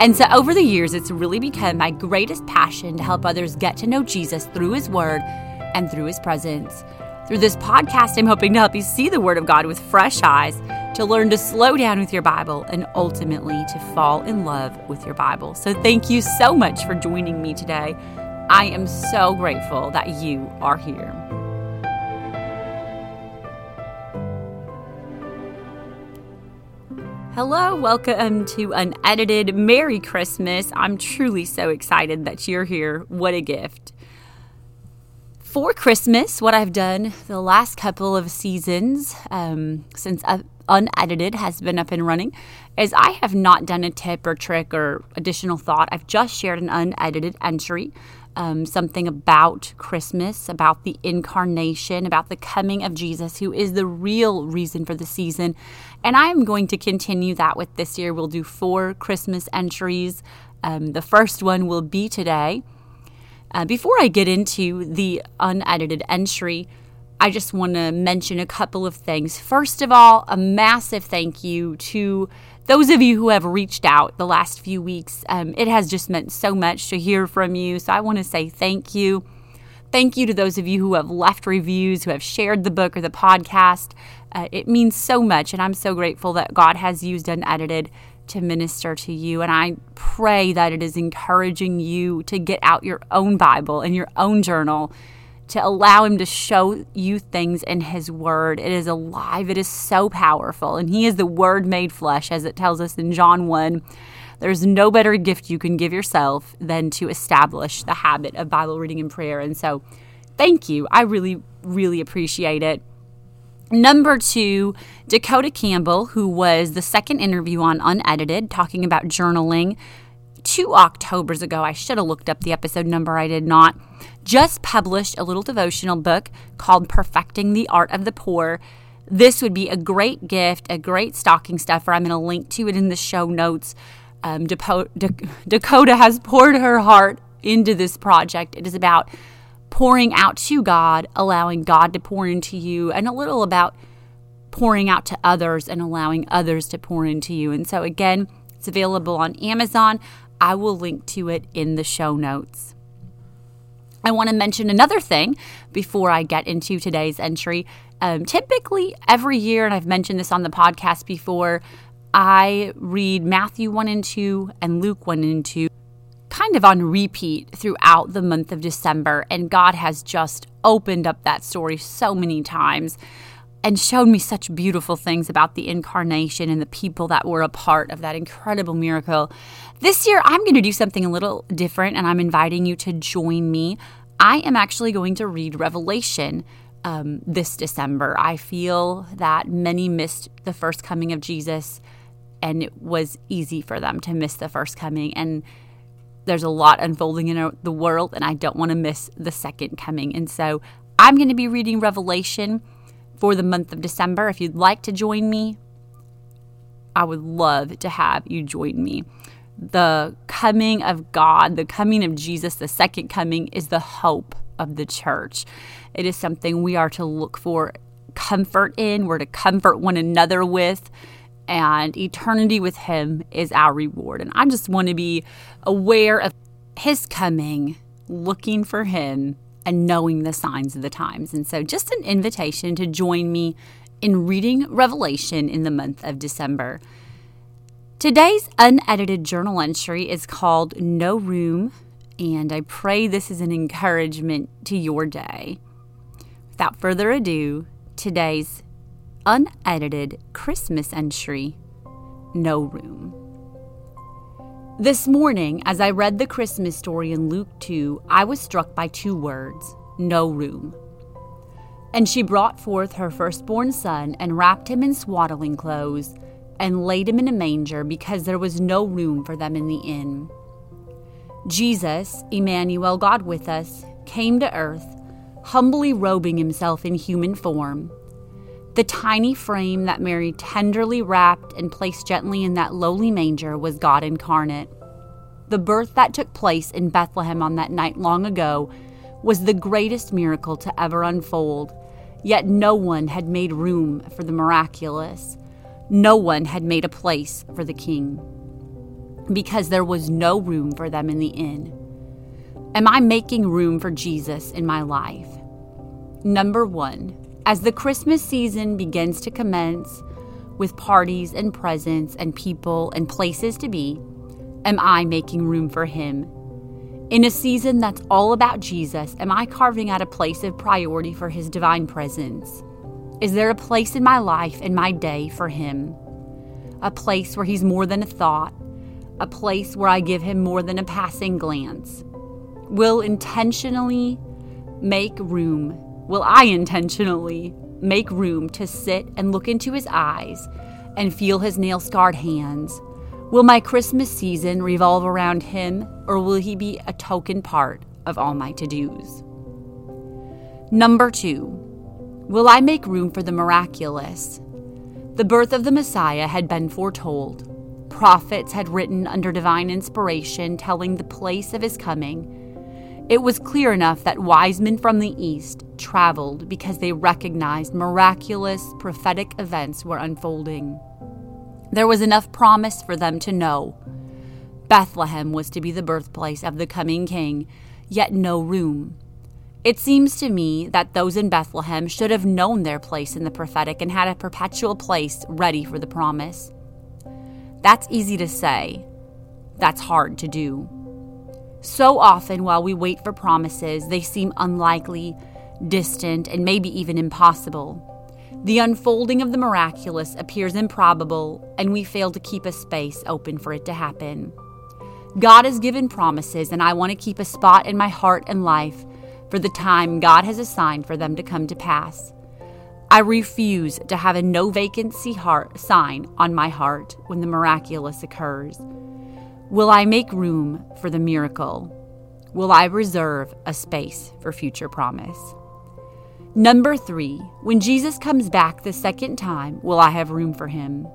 And so over the years, it's really become my greatest passion to help others get to know Jesus through His Word and through His presence. Through this podcast, I'm hoping to help you see the Word of God with fresh eyes, to learn to slow down with your Bible, and ultimately to fall in love with your Bible. So thank you so much for joining me today. I am so grateful that you are here. Hello, welcome to Unedited. Merry Christmas. I'm truly so excited that you're here. What a gift. For Christmas, what I've done the last couple of seasons um, since Unedited has been up and running is I have not done a tip or trick or additional thought. I've just shared an unedited entry um, something about Christmas, about the incarnation, about the coming of Jesus, who is the real reason for the season. And I'm going to continue that with this year. We'll do four Christmas entries. Um, the first one will be today. Uh, before I get into the unedited entry, I just want to mention a couple of things. First of all, a massive thank you to those of you who have reached out the last few weeks, um, it has just meant so much to hear from you. So I want to say thank you. Thank you to those of you who have left reviews, who have shared the book or the podcast. Uh, it means so much, and I'm so grateful that God has used Unedited to minister to you. And I pray that it is encouraging you to get out your own Bible and your own journal to allow Him to show you things in His Word. It is alive, it is so powerful. And He is the Word made flesh, as it tells us in John 1. There's no better gift you can give yourself than to establish the habit of Bible reading and prayer. And so, thank you. I really, really appreciate it. Number two, Dakota Campbell, who was the second interview on Unedited, talking about journaling two Octobers ago. I should have looked up the episode number, I did not. Just published a little devotional book called Perfecting the Art of the Pour. This would be a great gift, a great stocking stuffer. I'm going to link to it in the show notes. Um, Depo- D- Dakota has poured her heart into this project. It is about pouring out to God, allowing God to pour into you, and a little about pouring out to others and allowing others to pour into you. And so, again, it's available on Amazon. I will link to it in the show notes. I want to mention another thing before I get into today's entry. Um, typically, every year, and I've mentioned this on the podcast before, I read Matthew 1 and 2 and Luke 1 and 2 kind of on repeat throughout the month of December. And God has just opened up that story so many times and showed me such beautiful things about the incarnation and the people that were a part of that incredible miracle. This year, I'm going to do something a little different, and I'm inviting you to join me. I am actually going to read Revelation um, this December. I feel that many missed the first coming of Jesus, and it was easy for them to miss the first coming. And there's a lot unfolding in the world, and I don't want to miss the second coming. And so I'm going to be reading Revelation for the month of December. If you'd like to join me, I would love to have you join me. The coming of God, the coming of Jesus, the second coming is the hope of the church. It is something we are to look for comfort in, we're to comfort one another with, and eternity with Him is our reward. And I just want to be aware of His coming, looking for Him, and knowing the signs of the times. And so, just an invitation to join me in reading Revelation in the month of December. Today's unedited journal entry is called No Room, and I pray this is an encouragement to your day. Without further ado, today's unedited Christmas entry No Room. This morning, as I read the Christmas story in Luke 2, I was struck by two words no room. And she brought forth her firstborn son and wrapped him in swaddling clothes and laid him in a manger because there was no room for them in the inn. Jesus, Emmanuel, God with us, came to earth, humbly robing himself in human form. The tiny frame that Mary tenderly wrapped and placed gently in that lowly manger was God incarnate. The birth that took place in Bethlehem on that night long ago was the greatest miracle to ever unfold, yet no one had made room for the miraculous. No one had made a place for the king because there was no room for them in the inn. Am I making room for Jesus in my life? Number one, as the Christmas season begins to commence with parties and presents and people and places to be, am I making room for Him? In a season that's all about Jesus, am I carving out a place of priority for His divine presence? Is there a place in my life and my day for Him? A place where He's more than a thought, a place where I give Him more than a passing glance? Will intentionally make room, will I intentionally make room to sit and look into His eyes and feel His nail scarred hands? Will my Christmas season revolve around Him, or will He be a token part of all my to dos? Number two, will I make room for the miraculous? The birth of the Messiah had been foretold. Prophets had written under divine inspiration telling the place of his coming. It was clear enough that wise men from the East traveled because they recognized miraculous prophetic events were unfolding. There was enough promise for them to know. Bethlehem was to be the birthplace of the coming king, yet no room. It seems to me that those in Bethlehem should have known their place in the prophetic and had a perpetual place ready for the promise. That's easy to say, that's hard to do. So often, while we wait for promises, they seem unlikely, distant, and maybe even impossible. The unfolding of the miraculous appears improbable, and we fail to keep a space open for it to happen. God has given promises, and I want to keep a spot in my heart and life for the time God has assigned for them to come to pass. I refuse to have a no vacancy heart sign on my heart when the miraculous occurs. Will I make room for the miracle? Will I reserve a space for future promise? Number three, when Jesus comes back the second time, will I have room for him?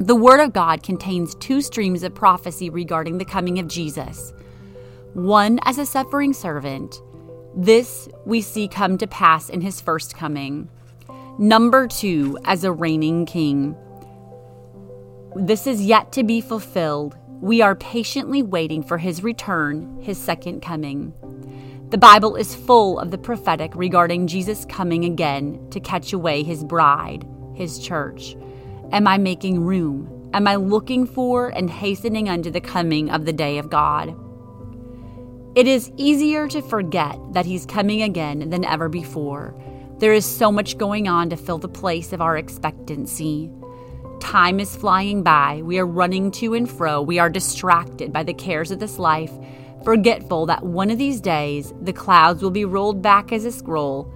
The Word of God contains two streams of prophecy regarding the coming of Jesus one as a suffering servant. This we see come to pass in his first coming. Number two, as a reigning king. This is yet to be fulfilled. We are patiently waiting for his return, his second coming. The Bible is full of the prophetic regarding Jesus coming again to catch away his bride, his church. Am I making room? Am I looking for and hastening unto the coming of the day of God? It is easier to forget that he's coming again than ever before. There is so much going on to fill the place of our expectancy. Time is flying by. We are running to and fro. We are distracted by the cares of this life forgetful that one of these days the clouds will be rolled back as a scroll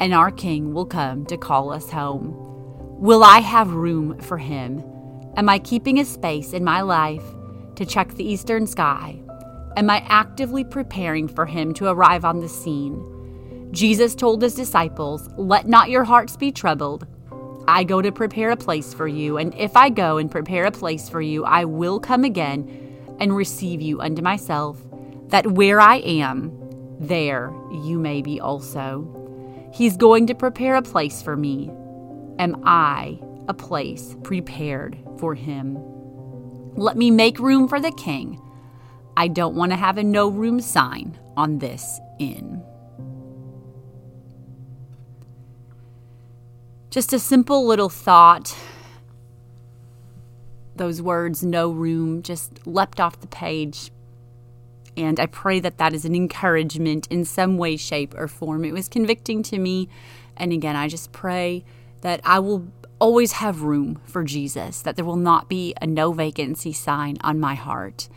and our King will come to call us home. Will I have room for him? Am I keeping a space in my life to check the eastern sky? Am I actively preparing for him to arrive on the scene? Jesus told his disciples, Let not your hearts be troubled. I go to prepare a place for you, and if I go and prepare a place for you, I will come again and receive you unto myself that where I am, there you may be also. He's going to prepare a place for me. Am I a place prepared for him? Let me make room for the king. I don't want to have a no room sign on this inn. Just a simple little thought. Those words, no room, just leapt off the page and I pray that that is an encouragement in some way, shape, or form. It was convicting to me. And again, I just pray that I will always have room for Jesus, that there will not be a no vacancy sign on my heart.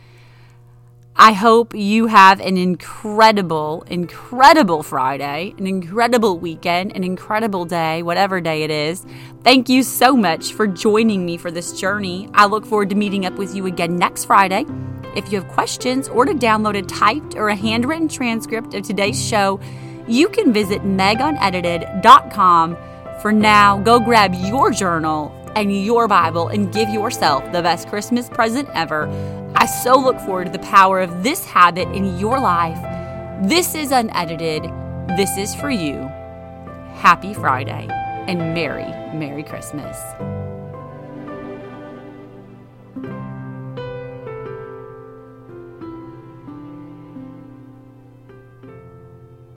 I hope you have an incredible, incredible Friday, an incredible weekend, an incredible day, whatever day it is. Thank you so much for joining me for this journey. I look forward to meeting up with you again next Friday If you have questions or to download a typed or a handwritten transcript of today's show, you can visit megunedited.com. For now, go grab your journal and your Bible and give yourself the best Christmas present ever. I so look forward to the power of this habit in your life. This is unedited. This is for you. Happy Friday and Merry, Merry Christmas.